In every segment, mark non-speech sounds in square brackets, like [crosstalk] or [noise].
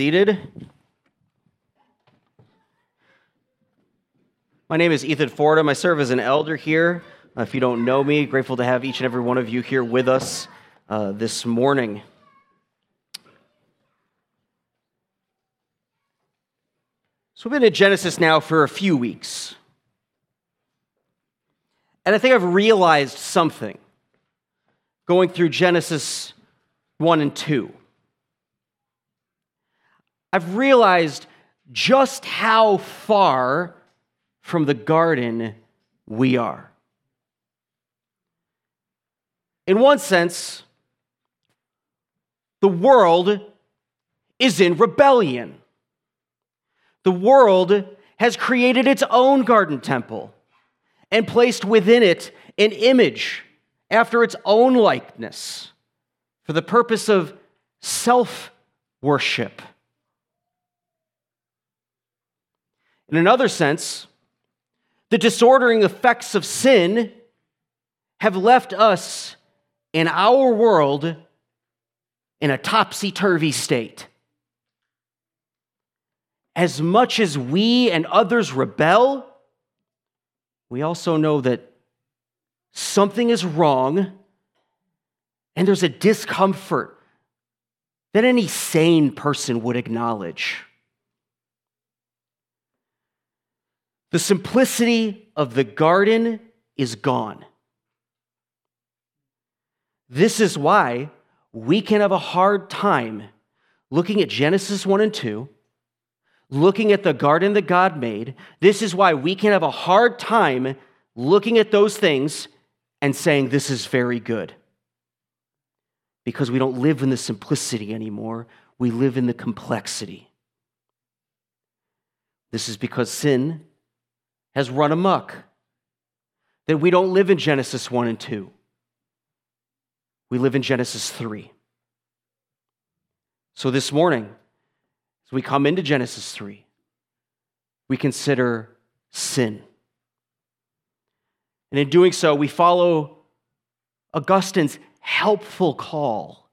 Seated. My name is Ethan Fordham. I serve as an elder here. Uh, if you don't know me, grateful to have each and every one of you here with us uh, this morning. So, we've been in Genesis now for a few weeks. And I think I've realized something going through Genesis 1 and 2. I've realized just how far from the garden we are. In one sense, the world is in rebellion. The world has created its own garden temple and placed within it an image after its own likeness for the purpose of self worship. In another sense, the disordering effects of sin have left us in our world in a topsy turvy state. As much as we and others rebel, we also know that something is wrong and there's a discomfort that any sane person would acknowledge. The simplicity of the garden is gone. This is why we can have a hard time looking at Genesis 1 and 2, looking at the garden that God made. This is why we can have a hard time looking at those things and saying, This is very good. Because we don't live in the simplicity anymore, we live in the complexity. This is because sin has run amok. That we don't live in Genesis 1 and 2. We live in Genesis 3. So this morning, as we come into Genesis 3, we consider sin. And in doing so, we follow Augustine's helpful call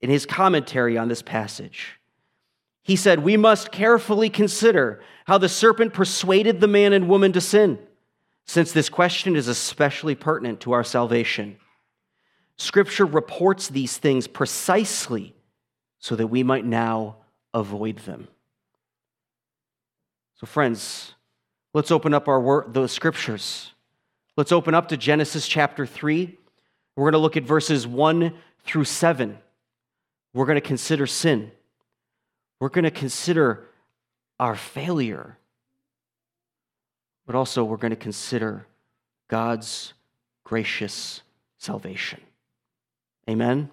in his commentary on this passage. He said, We must carefully consider how the serpent persuaded the man and woman to sin, since this question is especially pertinent to our salvation. Scripture reports these things precisely so that we might now avoid them. So, friends, let's open up our word, the scriptures. Let's open up to Genesis chapter 3. We're going to look at verses 1 through 7. We're going to consider sin. We're going to consider our failure, but also we're going to consider God's gracious salvation. Amen?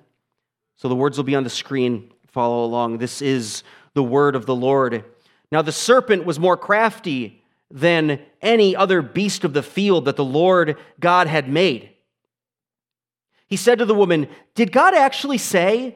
So the words will be on the screen. Follow along. This is the word of the Lord. Now the serpent was more crafty than any other beast of the field that the Lord God had made. He said to the woman, Did God actually say,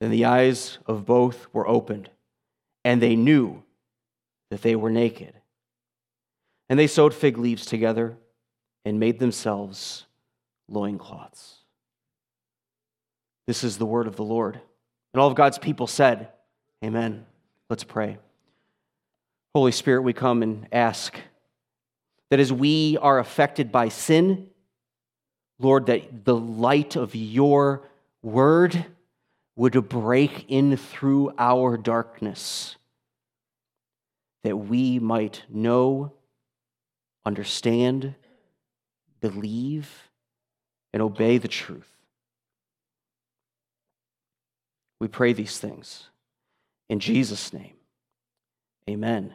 Then the eyes of both were opened, and they knew that they were naked. And they sewed fig leaves together and made themselves loincloths. This is the word of the Lord. And all of God's people said, Amen. Let's pray. Holy Spirit, we come and ask that as we are affected by sin, Lord, that the light of your word would break in through our darkness, that we might know, understand, believe, and obey the truth. We pray these things in Jesus' name. Amen.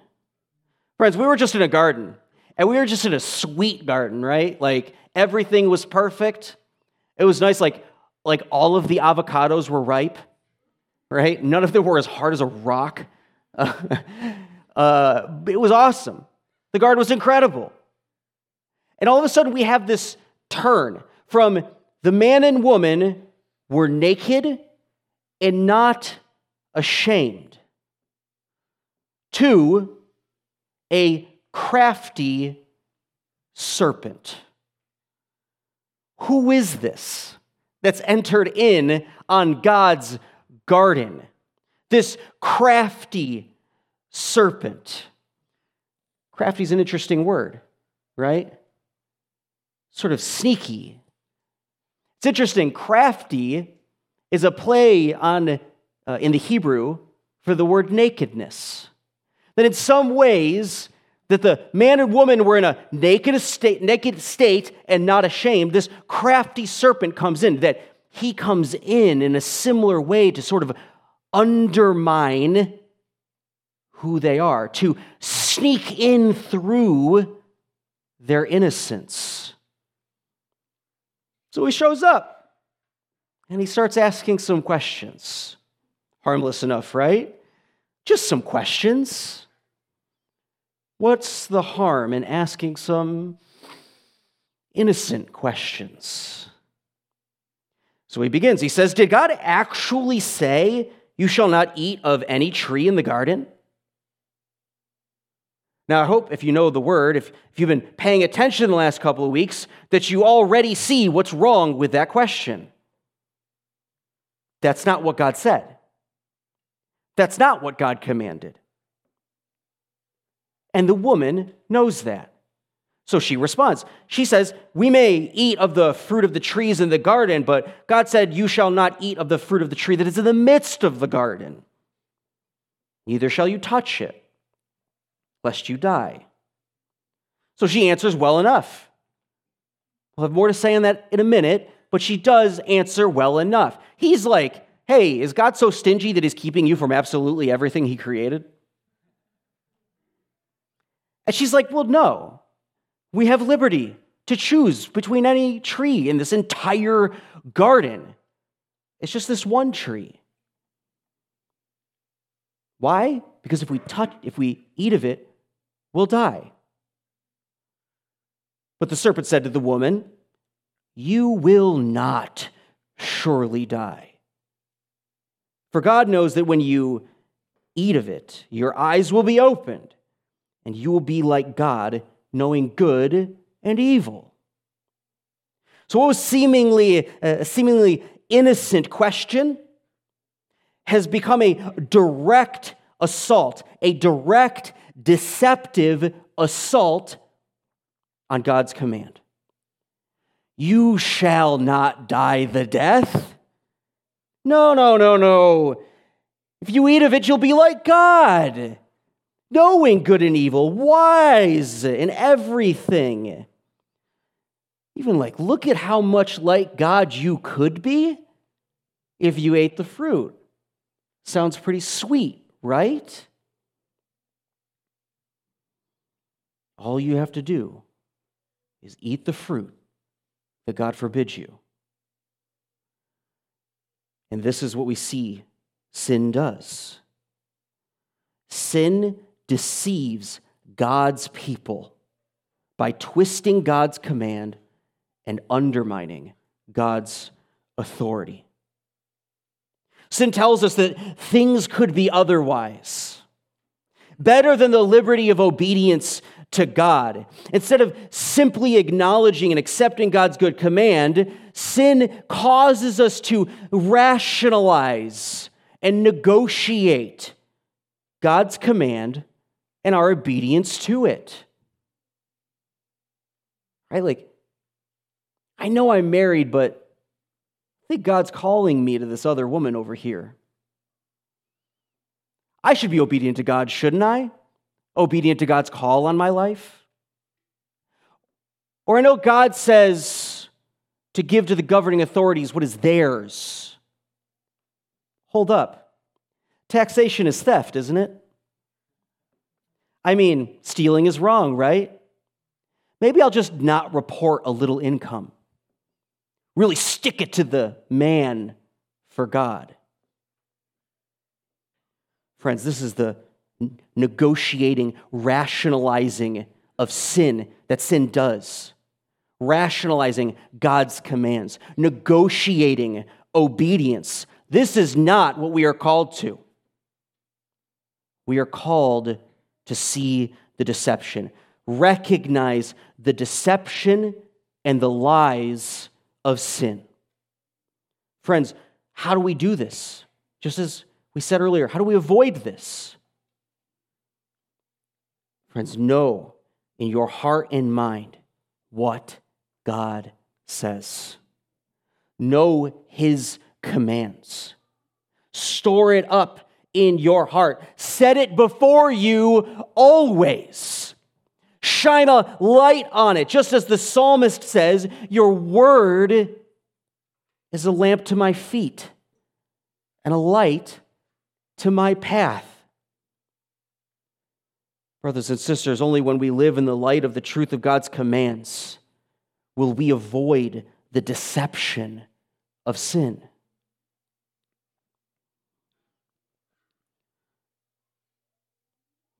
Friends, we were just in a garden, and we were just in a sweet garden, right? Like everything was perfect. It was nice, like, like all of the avocados were ripe, right? None of them were as hard as a rock. [laughs] uh, it was awesome. The garden was incredible. And all of a sudden, we have this turn from the man and woman were naked and not ashamed to a crafty serpent. Who is this that's entered in on God's garden? This crafty serpent. Crafty is an interesting word, right? Sort of sneaky. It's interesting. Crafty is a play on, uh, in the Hebrew for the word nakedness. That in some ways, that the man and woman were in a naked state, naked state and not ashamed, this crafty serpent comes in, that he comes in in a similar way to sort of undermine who they are, to sneak in through their innocence. So he shows up and he starts asking some questions. Harmless enough, right? Just some questions. What's the harm in asking some innocent questions? So he begins. He says, Did God actually say, You shall not eat of any tree in the garden? Now, I hope if you know the word, if, if you've been paying attention the last couple of weeks, that you already see what's wrong with that question. That's not what God said. That's not what God commanded. And the woman knows that. So she responds. She says, We may eat of the fruit of the trees in the garden, but God said, You shall not eat of the fruit of the tree that is in the midst of the garden. Neither shall you touch it, lest you die. So she answers well enough. We'll have more to say on that in a minute, but she does answer well enough. He's like, hey, is God so stingy that he's keeping you from absolutely everything he created? And she's like, well, no. We have liberty to choose between any tree in this entire garden. It's just this one tree. Why? Because if we touch, if we eat of it, we'll die. But the serpent said to the woman, You will not surely die. For God knows that when you eat of it, your eyes will be opened, and you will be like God, knowing good and evil. So, what was seemingly uh, a seemingly innocent question has become a direct assault, a direct, deceptive assault on God's command. You shall not die the death. No, no, no, no. If you eat of it, you'll be like God, knowing good and evil, wise in everything. Even like, look at how much like God you could be if you ate the fruit. Sounds pretty sweet, right? All you have to do is eat the fruit that God forbids you. And this is what we see sin does sin deceives God's people by twisting God's command and undermining God's authority. Sin tells us that things could be otherwise. Better than the liberty of obedience to God. Instead of simply acknowledging and accepting God's good command, sin causes us to rationalize and negotiate God's command and our obedience to it. Right? Like, I know I'm married, but I think God's calling me to this other woman over here. I should be obedient to God, shouldn't I? obedient to God's call on my life? Or I know God says to give to the governing authorities what is theirs. Hold up. Taxation is theft, isn't it? I mean, stealing is wrong, right? Maybe I'll just not report a little income. Really stick it to the man for God. Friends, this is the negotiating, rationalizing of sin that sin does. Rationalizing God's commands, negotiating obedience. This is not what we are called to. We are called to see the deception, recognize the deception and the lies of sin. Friends, how do we do this? Just as we said earlier, how do we avoid this? Friends, know in your heart and mind what God says. Know his commands. Store it up in your heart. Set it before you always. Shine a light on it. Just as the psalmist says, Your word is a lamp to my feet and a light to my path. Brothers and sisters, only when we live in the light of the truth of God's commands will we avoid the deception of sin.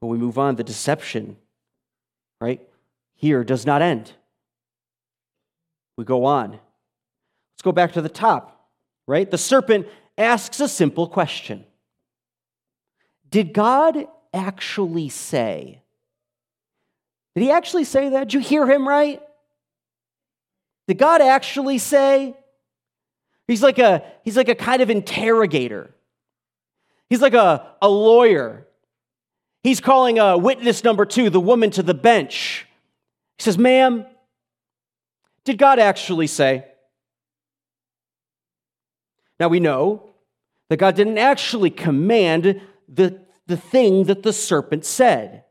But we move on, the deception, right, here does not end. We go on. Let's go back to the top, right? The serpent asks a simple question Did God actually say? Did he actually say that? Did you hear him right? Did God actually say? He's like a, he's like a kind of interrogator. He's like a, a lawyer. He's calling a witness number two, the woman, to the bench. He says, Ma'am, did God actually say? Now we know that God didn't actually command the the thing that the serpent said.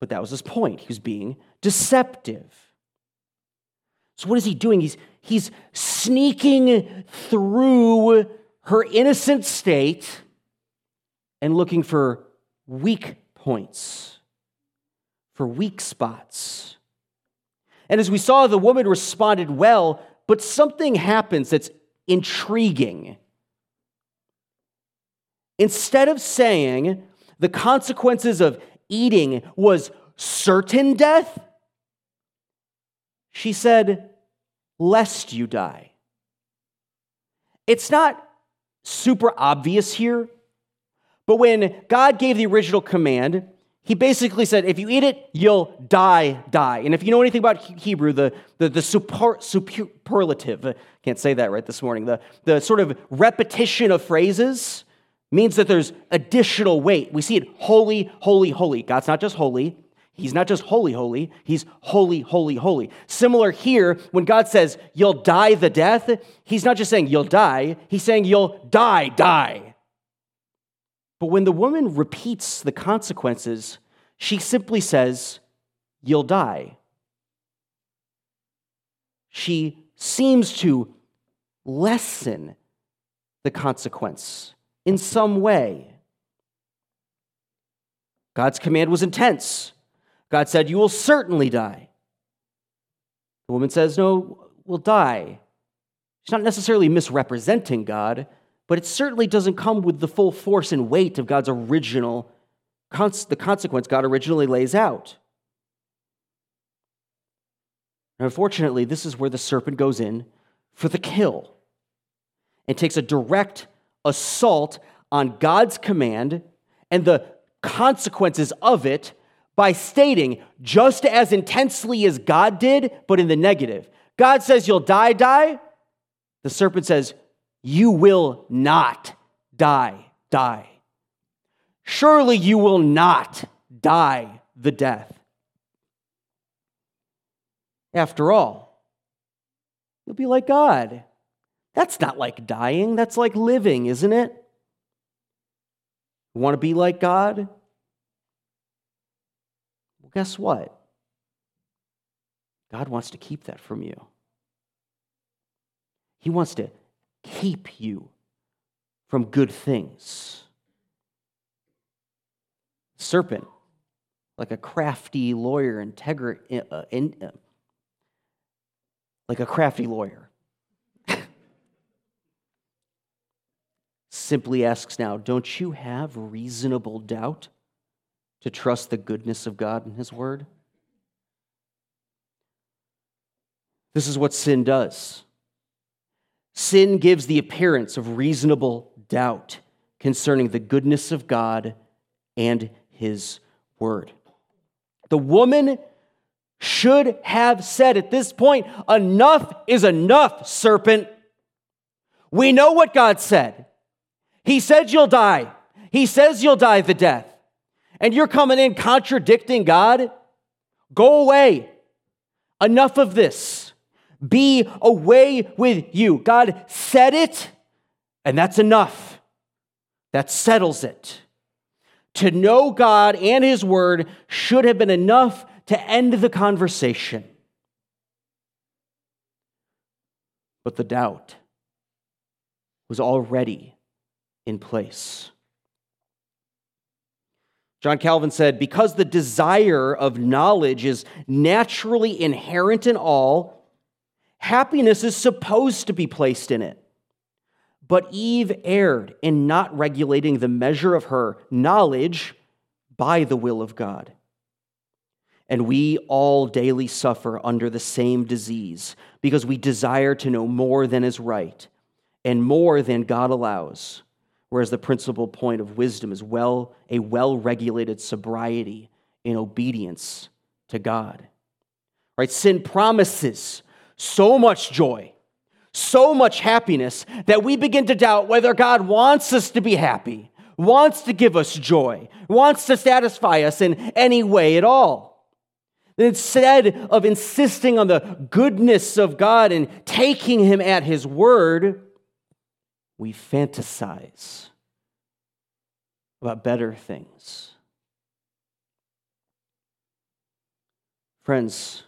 But that was his point. He was being deceptive. So, what is he doing? He's, he's sneaking through her innocent state and looking for weak points, for weak spots. And as we saw, the woman responded well, but something happens that's intriguing. Instead of saying the consequences of eating was certain death, she said, lest you die. It's not super obvious here, but when God gave the original command, he basically said, if you eat it, you'll die, die. And if you know anything about Hebrew, the, the, the super, superlative, I can't say that right this morning, the, the sort of repetition of phrases means that there's additional weight. We see it holy, holy, holy. God's not just holy. He's not just holy, holy. He's holy, holy, holy. Similar here, when God says, you'll die the death, he's not just saying you'll die, he's saying you'll die, die. But when the woman repeats the consequences, she simply says, you'll die. She seems to lessen the consequence in some way. God's command was intense. God said, You will certainly die. The woman says, No, we'll die. She's not necessarily misrepresenting God, but it certainly doesn't come with the full force and weight of God's original, the consequence God originally lays out. Unfortunately, this is where the serpent goes in for the kill and takes a direct assault on God's command and the consequences of it by stating, just as intensely as God did, but in the negative. God says, You'll die, die. The serpent says, You will not die, die. Surely you will not die the death. After all, you'll be like God. That's not like dying, that's like living, isn't it? Want to be like God? Well, guess what? God wants to keep that from you. He wants to keep you from good things. Serpent, like a crafty lawyer, integri- uh, in, uh, like a crafty lawyer, [laughs] simply asks now, Don't you have reasonable doubt to trust the goodness of God and His Word? This is what sin does. Sin gives the appearance of reasonable doubt concerning the goodness of God and His Word. The woman should have said at this point, Enough is enough, serpent. We know what God said. He said you'll die. He says you'll die the death. And you're coming in contradicting God? Go away. Enough of this. Be away with you. God said it, and that's enough. That settles it. To know God and His Word should have been enough to end the conversation. But the doubt was already in place. John Calvin said, Because the desire of knowledge is naturally inherent in all, happiness is supposed to be placed in it. But Eve erred in not regulating the measure of her knowledge by the will of God. And we all daily suffer under the same disease because we desire to know more than is right and more than God allows whereas the principal point of wisdom is well a well-regulated sobriety in obedience to God. Right? Sin promises so much joy, so much happiness that we begin to doubt whether God wants us to be happy, wants to give us joy, wants to satisfy us in any way at all. Instead of insisting on the goodness of God and taking Him at His word, we fantasize about better things. Friends,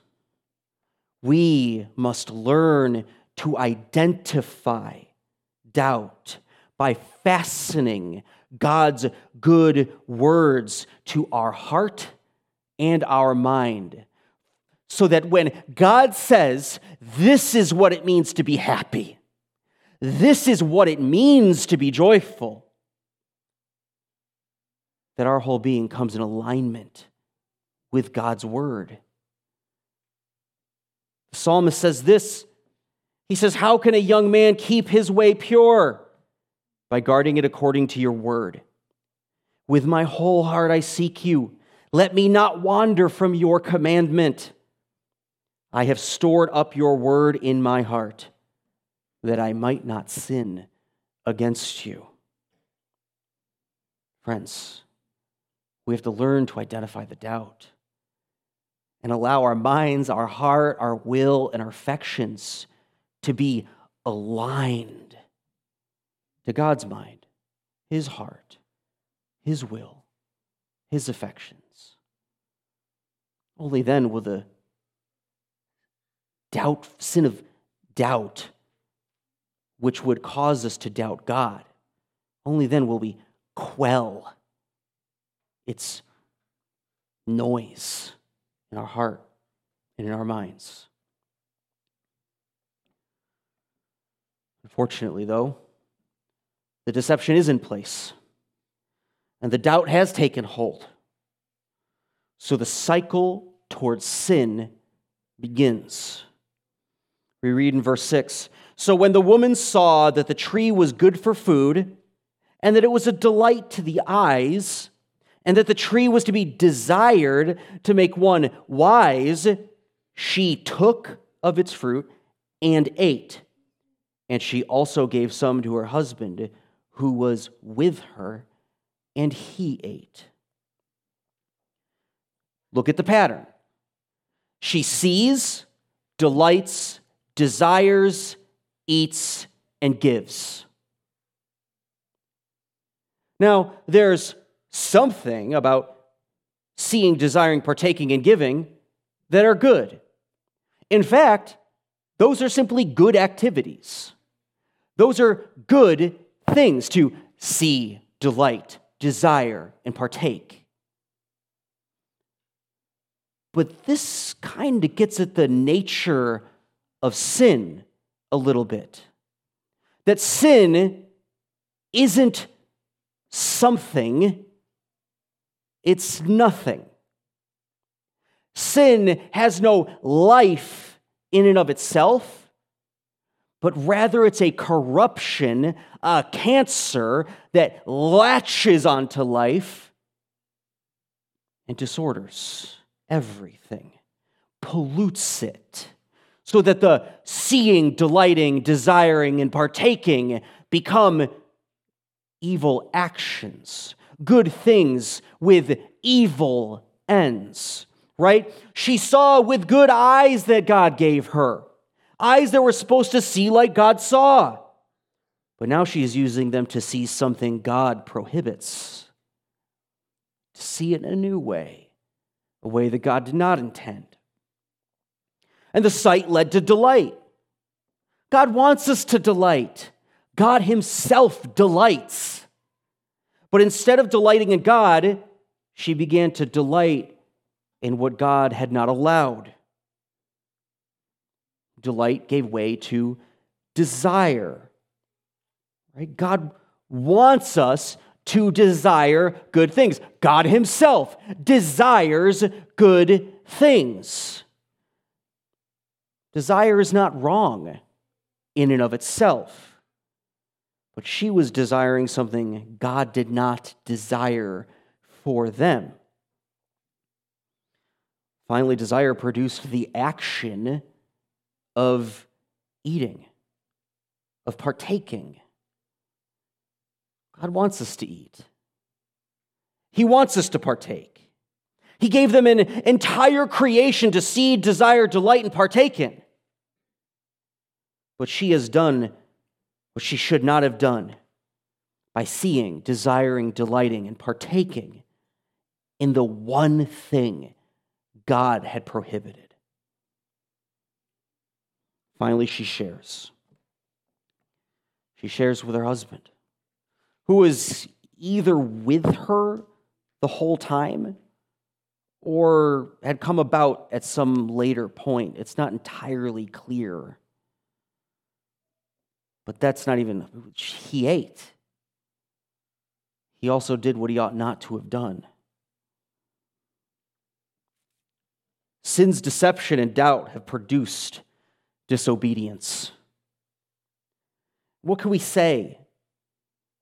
we must learn to identify doubt by fastening God's good words to our heart and our mind. So that when God says, This is what it means to be happy, this is what it means to be joyful. That our whole being comes in alignment with God's word. Psalmist says this He says, How can a young man keep his way pure? By guarding it according to your word. With my whole heart I seek you. Let me not wander from your commandment. I have stored up your word in my heart that I might not sin against you. Friends, we have to learn to identify the doubt and allow our minds, our heart, our will, and our affections to be aligned to God's mind, His heart, His will, His affections. Only then will the doubt, sin of doubt, which would cause us to doubt God. Only then will we quell its noise in our heart and in our minds. Unfortunately, though, the deception is in place and the doubt has taken hold. So the cycle towards sin begins. We read in verse 6 So when the woman saw that the tree was good for food, and that it was a delight to the eyes, and that the tree was to be desired to make one wise, she took of its fruit and ate. And she also gave some to her husband who was with her, and he ate. Look at the pattern. She sees, delights, desires, eats, and gives. Now, there's something about seeing, desiring, partaking, and giving that are good. In fact, those are simply good activities. Those are good things to see, delight, desire, and partake. But this kind of gets at the nature of sin a little bit. That sin isn't something, it's nothing. Sin has no life in and of itself, but rather it's a corruption, a cancer that latches onto life and disorders everything, pollutes it, so that the seeing, delighting, desiring, and partaking become evil actions, good things with evil ends, right? She saw with good eyes that God gave her, eyes that were supposed to see like God saw. But now she's using them to see something God prohibits, to see it in a new way, a way that God did not intend. And the sight led to delight. God wants us to delight. God Himself delights. But instead of delighting in God, she began to delight in what God had not allowed. Delight gave way to desire. Right? God wants us to desire good things. God Himself desires good things. Desire is not wrong in and of itself. But she was desiring something God did not desire for them. Finally, desire produced the action of eating, of partaking. God wants us to eat, He wants us to partake. He gave them an entire creation to see, desire, delight, and partake in. But she has done what she should not have done by seeing, desiring, delighting, and partaking in the one thing God had prohibited. Finally, she shares. She shares with her husband, who is either with her the whole time or had come about at some later point. It's not entirely clear. But that's not even, he ate. He also did what he ought not to have done. Sin's deception and doubt have produced disobedience. What can we say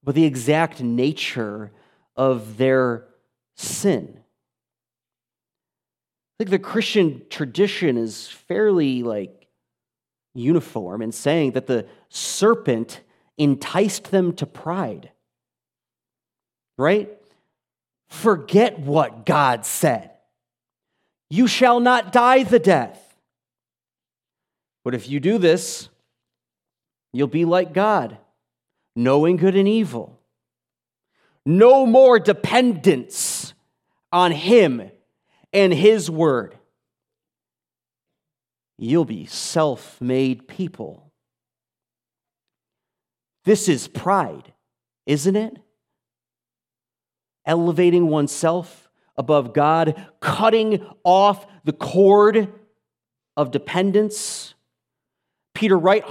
about the exact nature of their sin? I think the Christian tradition is fairly like uniform in saying that the serpent enticed them to pride. Right? Forget what God said. You shall not die the death. But if you do this, you'll be like God, knowing good and evil. No more dependence on Him and His word you'll be self made people. This is pride, isn't it? Elevating oneself above God, cutting off the cord of dependence. Peter, Wright,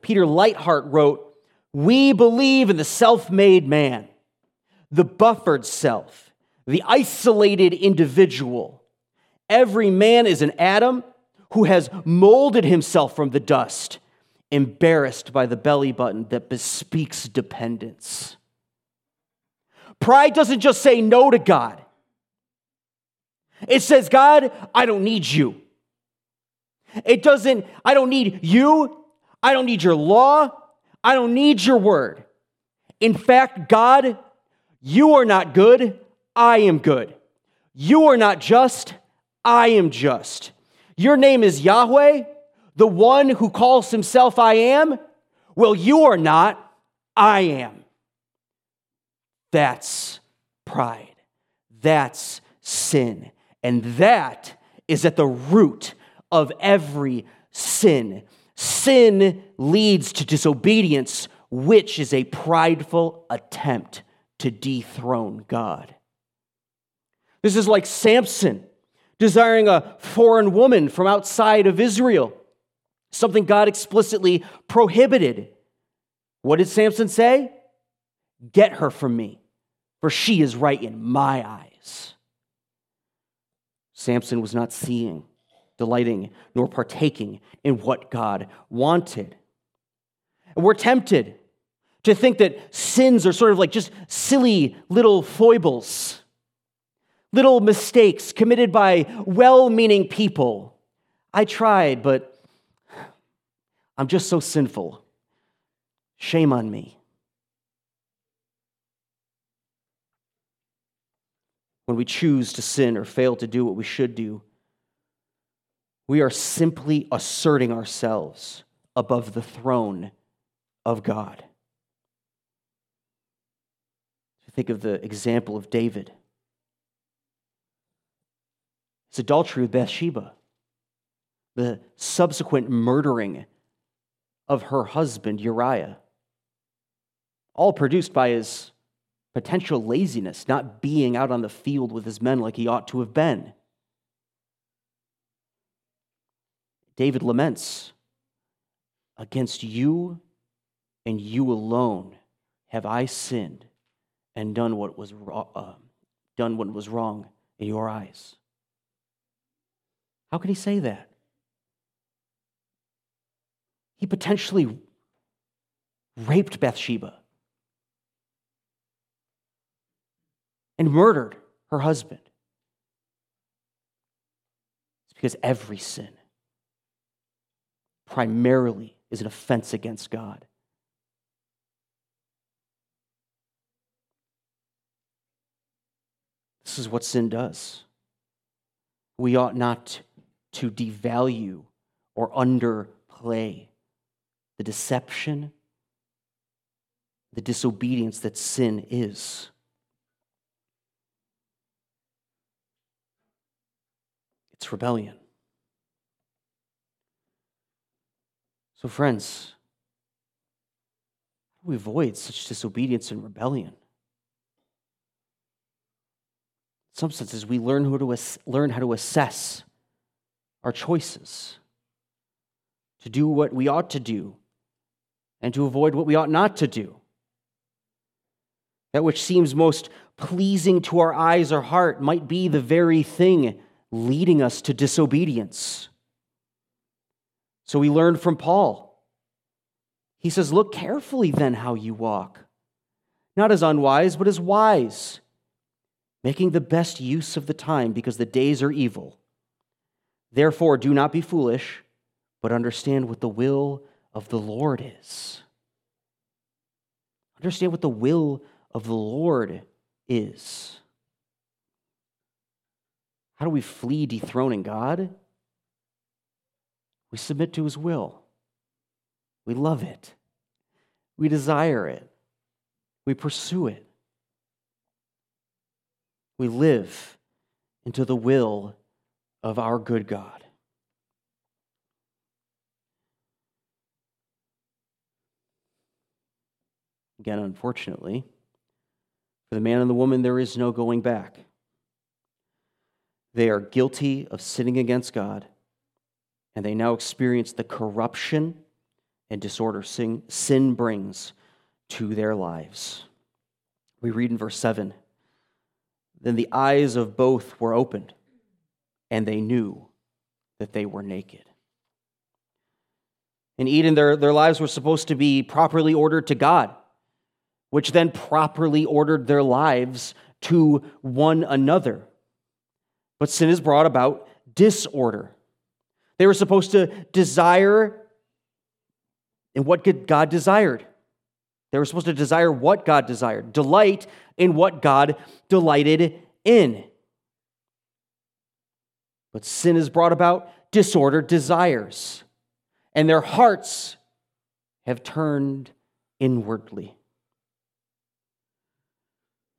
Peter Leithart wrote, We believe in the self made man, the buffered self, the isolated individual. Every man is an Adam who has molded himself from the dust, embarrassed by the belly button that bespeaks dependence. Pride doesn't just say no to God, it says, God, I don't need you. It doesn't, I don't need you. I don't need your law. I don't need your word. In fact, God, you are not good. I am good. You are not just. I am just. Your name is Yahweh, the one who calls himself I am? Well, you are not. I am. That's pride. That's sin. And that is at the root of every sin. Sin leads to disobedience, which is a prideful attempt to dethrone God. This is like Samson desiring a foreign woman from outside of Israel, something God explicitly prohibited. What did Samson say? Get her from me, for she is right in my eyes. Samson was not seeing, delighting, nor partaking in what God wanted. And we're tempted to think that sins are sort of like just silly little foibles little mistakes committed by well meaning people. I tried, but I'm just so sinful. Shame on me. When we choose to sin or fail to do what we should do, we are simply asserting ourselves above the throne of God. Think of the example of David. His adultery with Bathsheba, the subsequent murdering of her husband, Uriah, all produced by his potential laziness, not being out on the field with his men like he ought to have been. David laments, Against you and you alone have I sinned and done what was, uh, done what was wrong in your eyes. How could he say that? He potentially raped Bathsheba and murdered her husband. It's because every sin primarily is an offense against God. This is what sin does. We ought not to devalue or underplay the deception, the disobedience that sin is. It's rebellion. So, friends, how do we avoid such disobedience and rebellion? In some senses, we learn how to, learn how to assess our choices, to do what we ought to do, and to avoid what we ought not to do. That which seems most pleasing to our eyes or heart might be the very thing leading us to disobedience. So we learn from Paul. He says, Look carefully then how you walk, not as unwise, but as wise, making the best use of the time because the days are evil. Therefore, do not be foolish, but understand what the will of the Lord is. Understand what the will of the Lord is. How do we flee dethroning God? We submit to his will. We love it. We desire it. We pursue it. We live into the will of our good God. Again, unfortunately, for the man and the woman, there is no going back. They are guilty of sinning against God, and they now experience the corruption and disorder sin, sin brings to their lives. We read in verse 7 Then the eyes of both were opened and they knew that they were naked. In Eden, their, their lives were supposed to be properly ordered to God, which then properly ordered their lives to one another. But sin has brought about disorder. They were supposed to desire in what God desired. They were supposed to desire what God desired, delight in what God delighted in. But sin has brought about disordered desires, and their hearts have turned inwardly.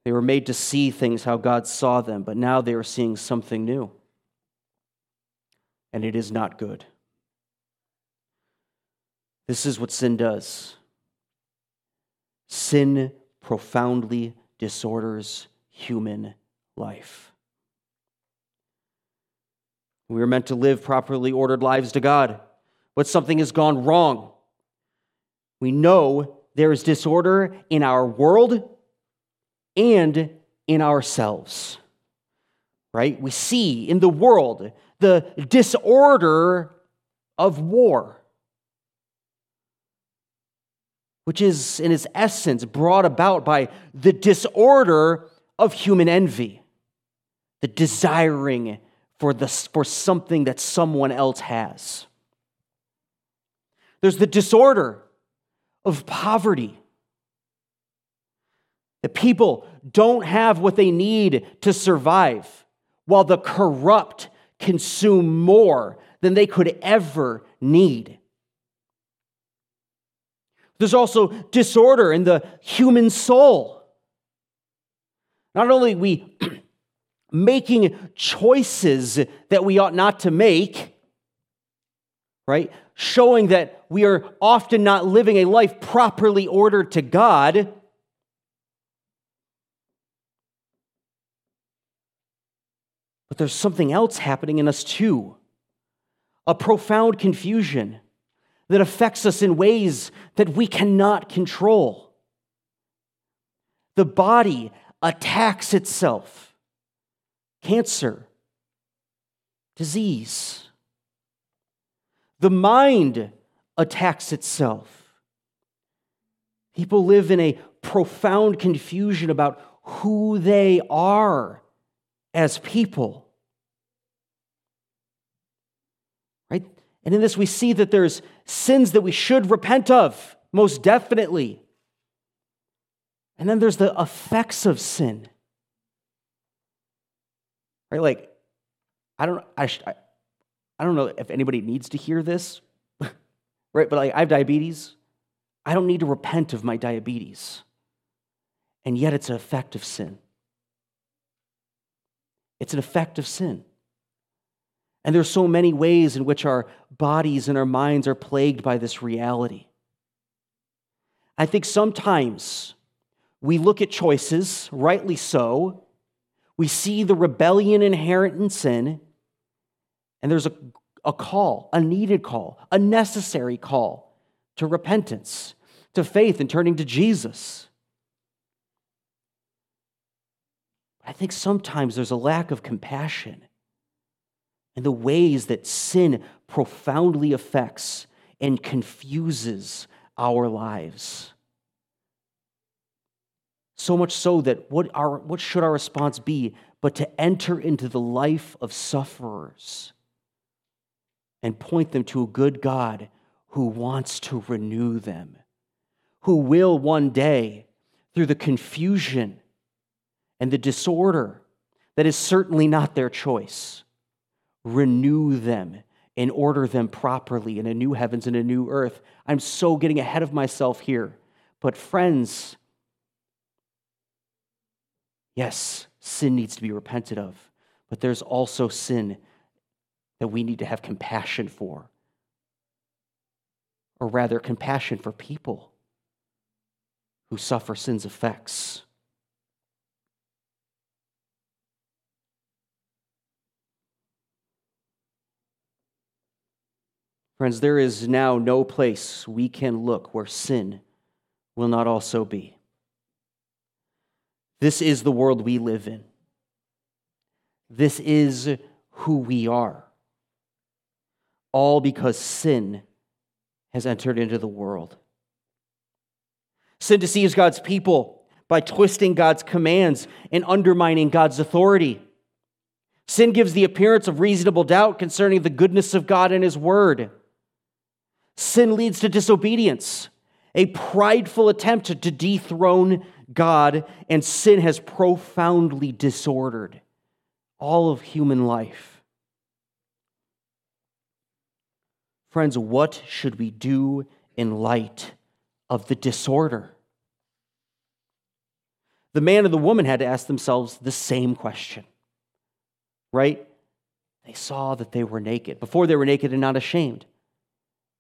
They were made to see things how God saw them, but now they are seeing something new. And it is not good. This is what sin does sin profoundly disorders human life. We are meant to live properly ordered lives to God, but something has gone wrong. We know there is disorder in our world and in ourselves. Right? We see in the world the disorder of war, which is in its essence brought about by the disorder of human envy, the desiring for, the, for something that someone else has. There's the disorder of poverty. The people don't have what they need to survive, while the corrupt consume more than they could ever need. There's also disorder in the human soul. Not only we [clears throat] making choices that we ought not to make, right? Showing that we are often not living a life properly ordered to God. But there's something else happening in us too a profound confusion that affects us in ways that we cannot control. The body attacks itself cancer, disease. The mind attacks itself. People live in a profound confusion about who they are as people. Right? And in this, we see that there's sins that we should repent of, most definitely. And then there's the effects of sin. Right? Like, I don't, I, I, I don't know if anybody needs to hear this, [laughs] right? But like, I have diabetes. I don't need to repent of my diabetes. And yet it's an effect of sin. It's an effect of sin. And there's so many ways in which our bodies and our minds are plagued by this reality. I think sometimes we look at choices, rightly so, we see the rebellion inherent in sin, and there's a, a call, a needed call, a necessary call to repentance, to faith, and turning to Jesus. I think sometimes there's a lack of compassion in the ways that sin profoundly affects and confuses our lives. So much so that what, our, what should our response be but to enter into the life of sufferers and point them to a good God who wants to renew them, who will one day, through the confusion and the disorder that is certainly not their choice, renew them and order them properly in a new heavens and a new earth. I'm so getting ahead of myself here. But, friends, Yes, sin needs to be repented of, but there's also sin that we need to have compassion for. Or rather, compassion for people who suffer sin's effects. Friends, there is now no place we can look where sin will not also be. This is the world we live in. This is who we are. All because sin has entered into the world. Sin deceives God's people by twisting God's commands and undermining God's authority. Sin gives the appearance of reasonable doubt concerning the goodness of God and His Word. Sin leads to disobedience, a prideful attempt to dethrone God, and sin has profoundly disordered all of human life. Friends, what should we do in light of the disorder? The man and the woman had to ask themselves the same question, right? They saw that they were naked. Before they were naked and not ashamed.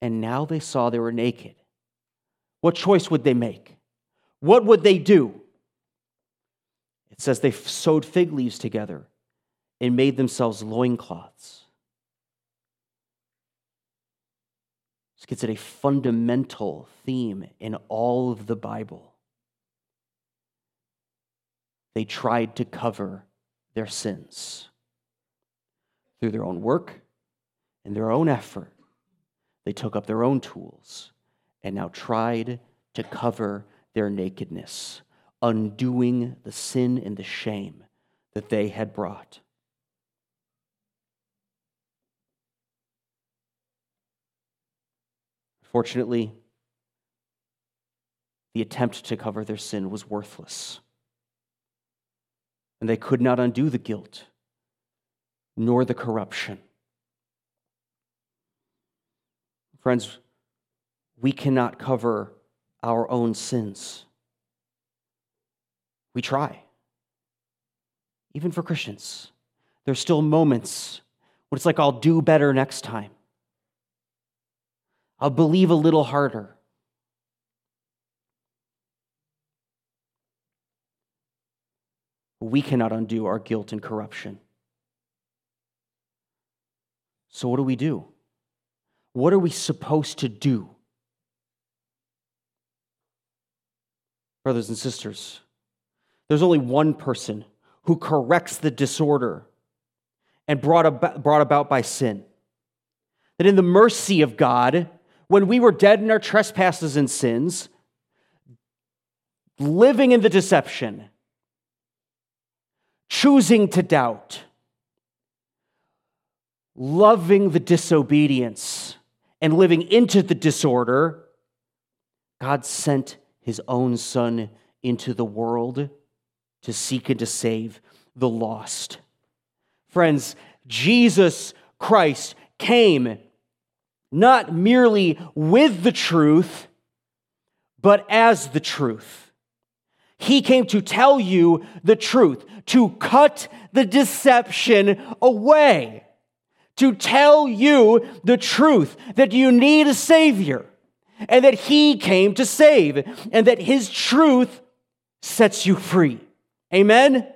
And now they saw they were naked. What choice would they make? What would they do? It says they sewed fig leaves together and made themselves loincloths. This gets at a fundamental theme in all of the Bible. They tried to cover their sins through their own work and their own effort. They took up their own tools and now tried to cover their nakedness, undoing the sin and the shame that they had brought. Fortunately, the attempt to cover their sin was worthless. And they could not undo the guilt nor the corruption. Friends, we cannot cover our own sins. We try. Even for Christians, there's still moments when it's like, I'll do better next time. I'll believe a little harder. We cannot undo our guilt and corruption. So, what do we do? What are we supposed to do? Brothers and sisters, there's only one person who corrects the disorder and brought about, brought about by sin. That in the mercy of God, when we were dead in our trespasses and sins, living in the deception, choosing to doubt, loving the disobedience and living into the disorder, God sent his own son into the world to seek and to save the lost. Friends, Jesus Christ came not merely with the truth, but as the truth. He came to tell you the truth, to cut the deception away to tell you the truth that you need a Savior and that He came to save and that His truth sets you free. Amen?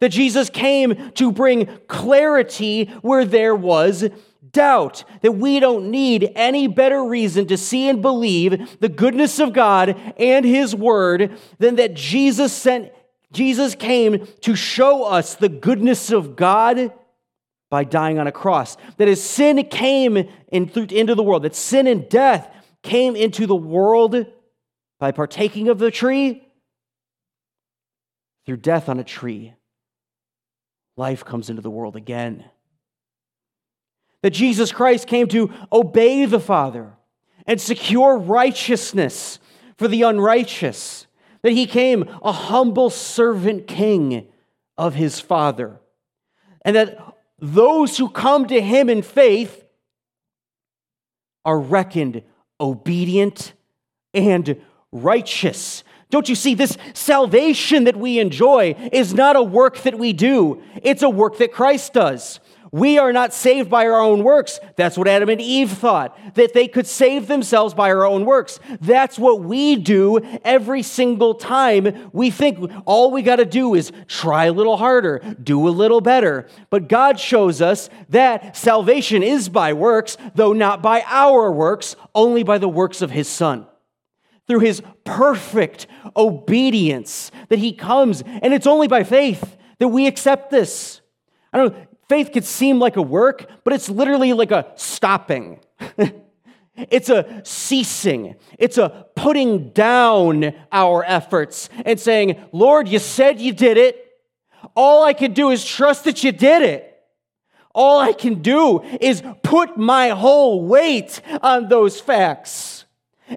That Jesus came to bring clarity where there was doubt, that we don't need any better reason to see and believe the goodness of God and His Word than that Jesus sent. Jesus came to show us the goodness of God by dying on a cross. That as sin came in, into the world, that sin and death came into the world by partaking of the tree, through death on a tree, life comes into the world again. That Jesus Christ came to obey the Father and secure righteousness for the unrighteous. That he came a humble servant king of his Father. And that those who come to him in faith are reckoned obedient and righteous. Don't you see? This salvation that we enjoy is not a work that we do, it's a work that Christ does. We are not saved by our own works. That's what Adam and Eve thought, that they could save themselves by our own works. That's what we do every single time we think all we got to do is try a little harder, do a little better. But God shows us that salvation is by works, though not by our works, only by the works of His Son through his perfect obedience that he comes and it's only by faith that we accept this i don't Faith could seem like a work, but it's literally like a stopping. [laughs] it's a ceasing. It's a putting down our efforts and saying, Lord, you said you did it. All I can do is trust that you did it. All I can do is put my whole weight on those facts.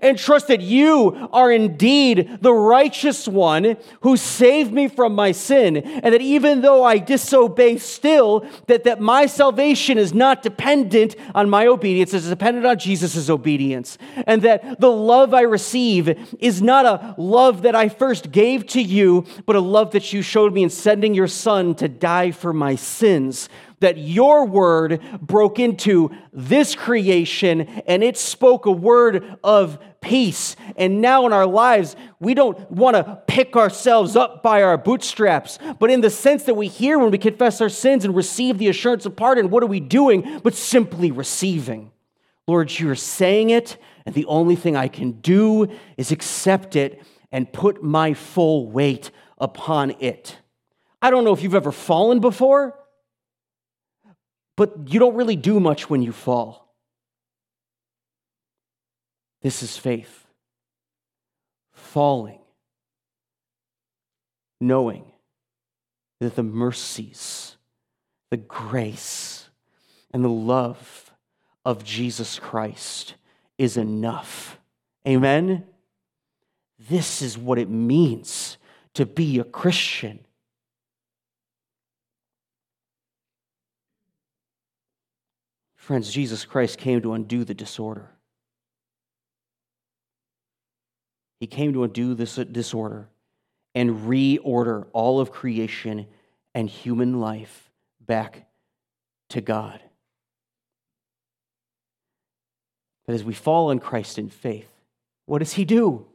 And trust that you are indeed the righteous one who saved me from my sin and that even though i disobey still that, that my salvation is not dependent on my obedience it's dependent on jesus' obedience. And that the love i receive is not a love that i first gave to you but a love that you showed me in sending your son to die for my sins that your word broke into this creation and it spoke a word of peace. And now in our lives, we don't want to pick ourselves up by our bootstraps, but in the sense that we hear when we confess our sins and receive the assurance of pardon, what are we doing but simply receiving? Lord, you're saying it, and the only thing I can do is accept it and put my full weight upon it. I don't know if you've ever fallen before but you don't really do much when you fall. This is faith. Falling, knowing that the mercies, the grace, and the love of Jesus Christ is enough. Amen? This is what it means to be a Christian. Friends, Jesus Christ came to undo the disorder. He came to undo this disorder and reorder all of creation and human life back to God. But as we fall in Christ in faith, what does He do?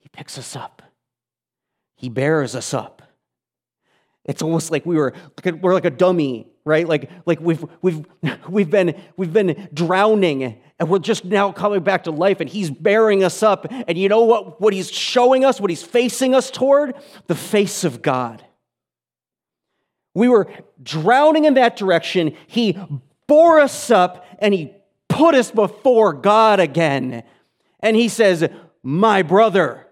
He picks us up, He bears us up. It's almost like we were we're like a dummy right? Like, like we've, we've, we've, been, we've been drowning and we're just now coming back to life and he's bearing us up. And you know what, what he's showing us, what he's facing us toward? The face of God. We were drowning in that direction. He bore us up and he put us before God again. And he says, My brother,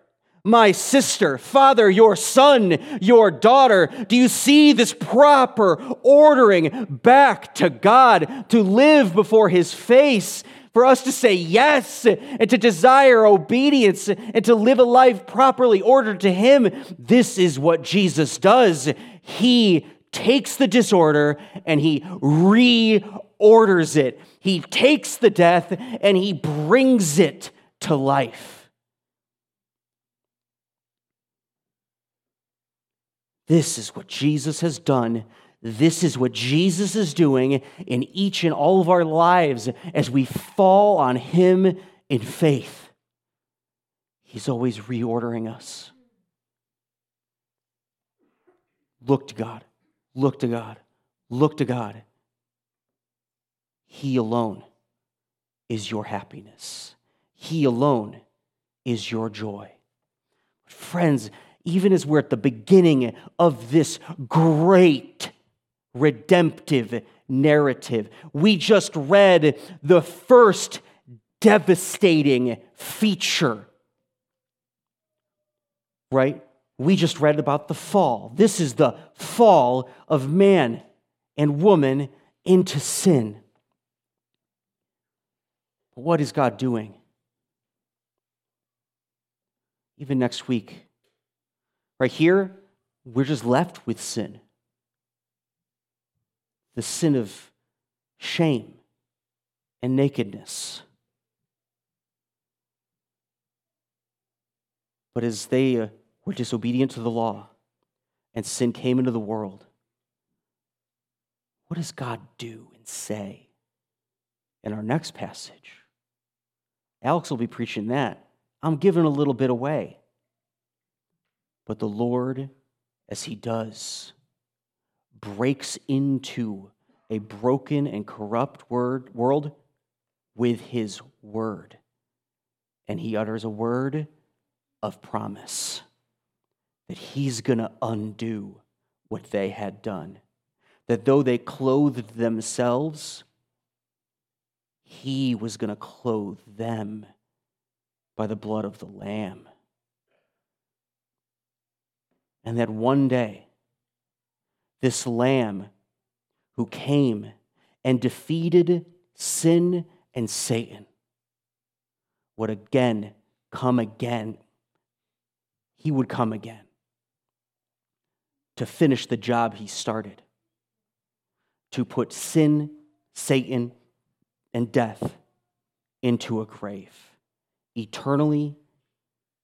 my sister, father, your son, your daughter? Do you see this proper ordering back to God to live before his face? For us to say yes and to desire obedience and to live a life properly ordered to Him. This is what Jesus does. He takes the disorder and He reorders it. He takes the death and He brings it to life. This is what Jesus has done. This is what Jesus is doing in each and all of our lives as we fall on Him in faith. He's always reordering us. Look to God, look to God, look to God. He alone is your happiness, He alone is your joy. Friends, even as we're at the beginning of this great redemptive narrative. We just read the first devastating feature, right? We just read about the fall. This is the fall of man and woman into sin. What is God doing? Even next week, Right here, we're just left with sin the sin of shame and nakedness. But as they uh, were disobedient to the law and sin came into the world, what does God do and say in our next passage? Alex will be preaching that. I'm giving a little bit away. But the Lord, as He does, breaks into a broken and corrupt word, world with His word. And He utters a word of promise that He's going to undo what they had done. That though they clothed themselves, He was going to clothe them by the blood of the Lamb and that one day, this Lamb who came and defeated sin and Satan would again come again. He would come again to finish the job he started, to put sin, Satan, and death into a grave eternally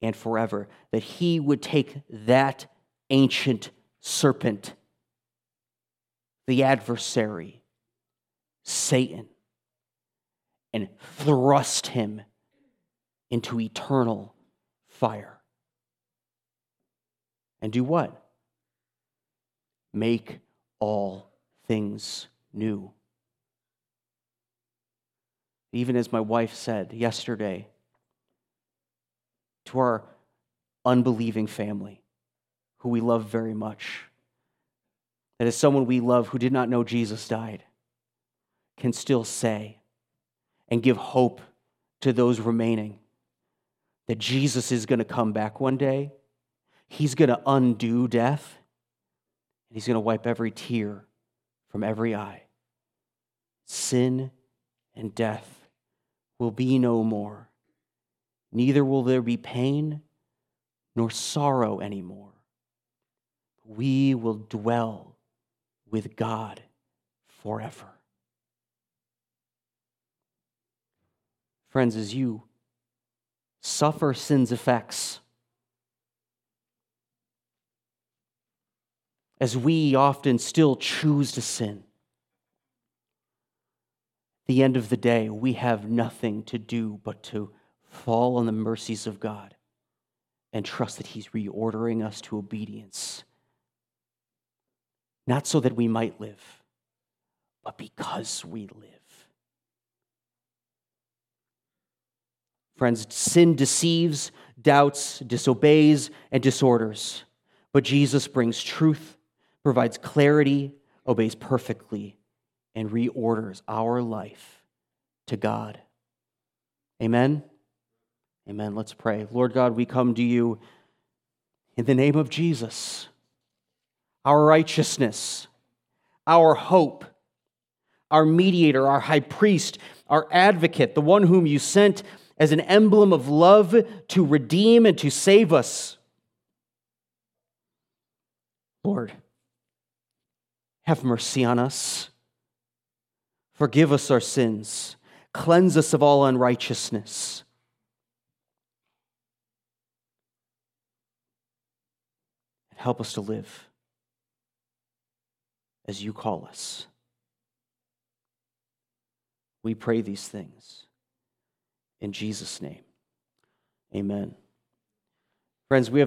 and forever. That he would take that ancient serpent, the adversary, Satan, and thrust him into eternal fire. And do what? Make all things new. Even as my wife said yesterday to our unbelieving family, who we love very much, that as someone we love who did not know Jesus died, can still say and give hope to those remaining that Jesus is going to come back one day. He's going to undo death, and He's going to wipe every tear from every eye. Sin and death will be no more. Neither will there be pain nor sorrow anymore. We will dwell with God forever. Friends, as you suffer sin's effects, as we often still choose to sin, the end of the day, we have nothing to do but to fall on the mercies of God and trust that He's reordering us to obedience. Not so that we might live, but because we live. Friends, sin deceives, doubts, disobeys, and disorders. But Jesus brings truth, provides clarity, obeys perfectly, and reorders our life to God. Amen. Amen. Let's pray. Lord God, we come to you in the name of Jesus, our righteousness, our hope, our mediator, our high priest, our advocate, the one whom you sent as an emblem of love to redeem and to save us. Lord, have mercy on us. Forgive us our sins. Cleanse us of all unrighteousness. Help us to live as you call us. We pray these things in Jesus' name, amen. Friends, we have the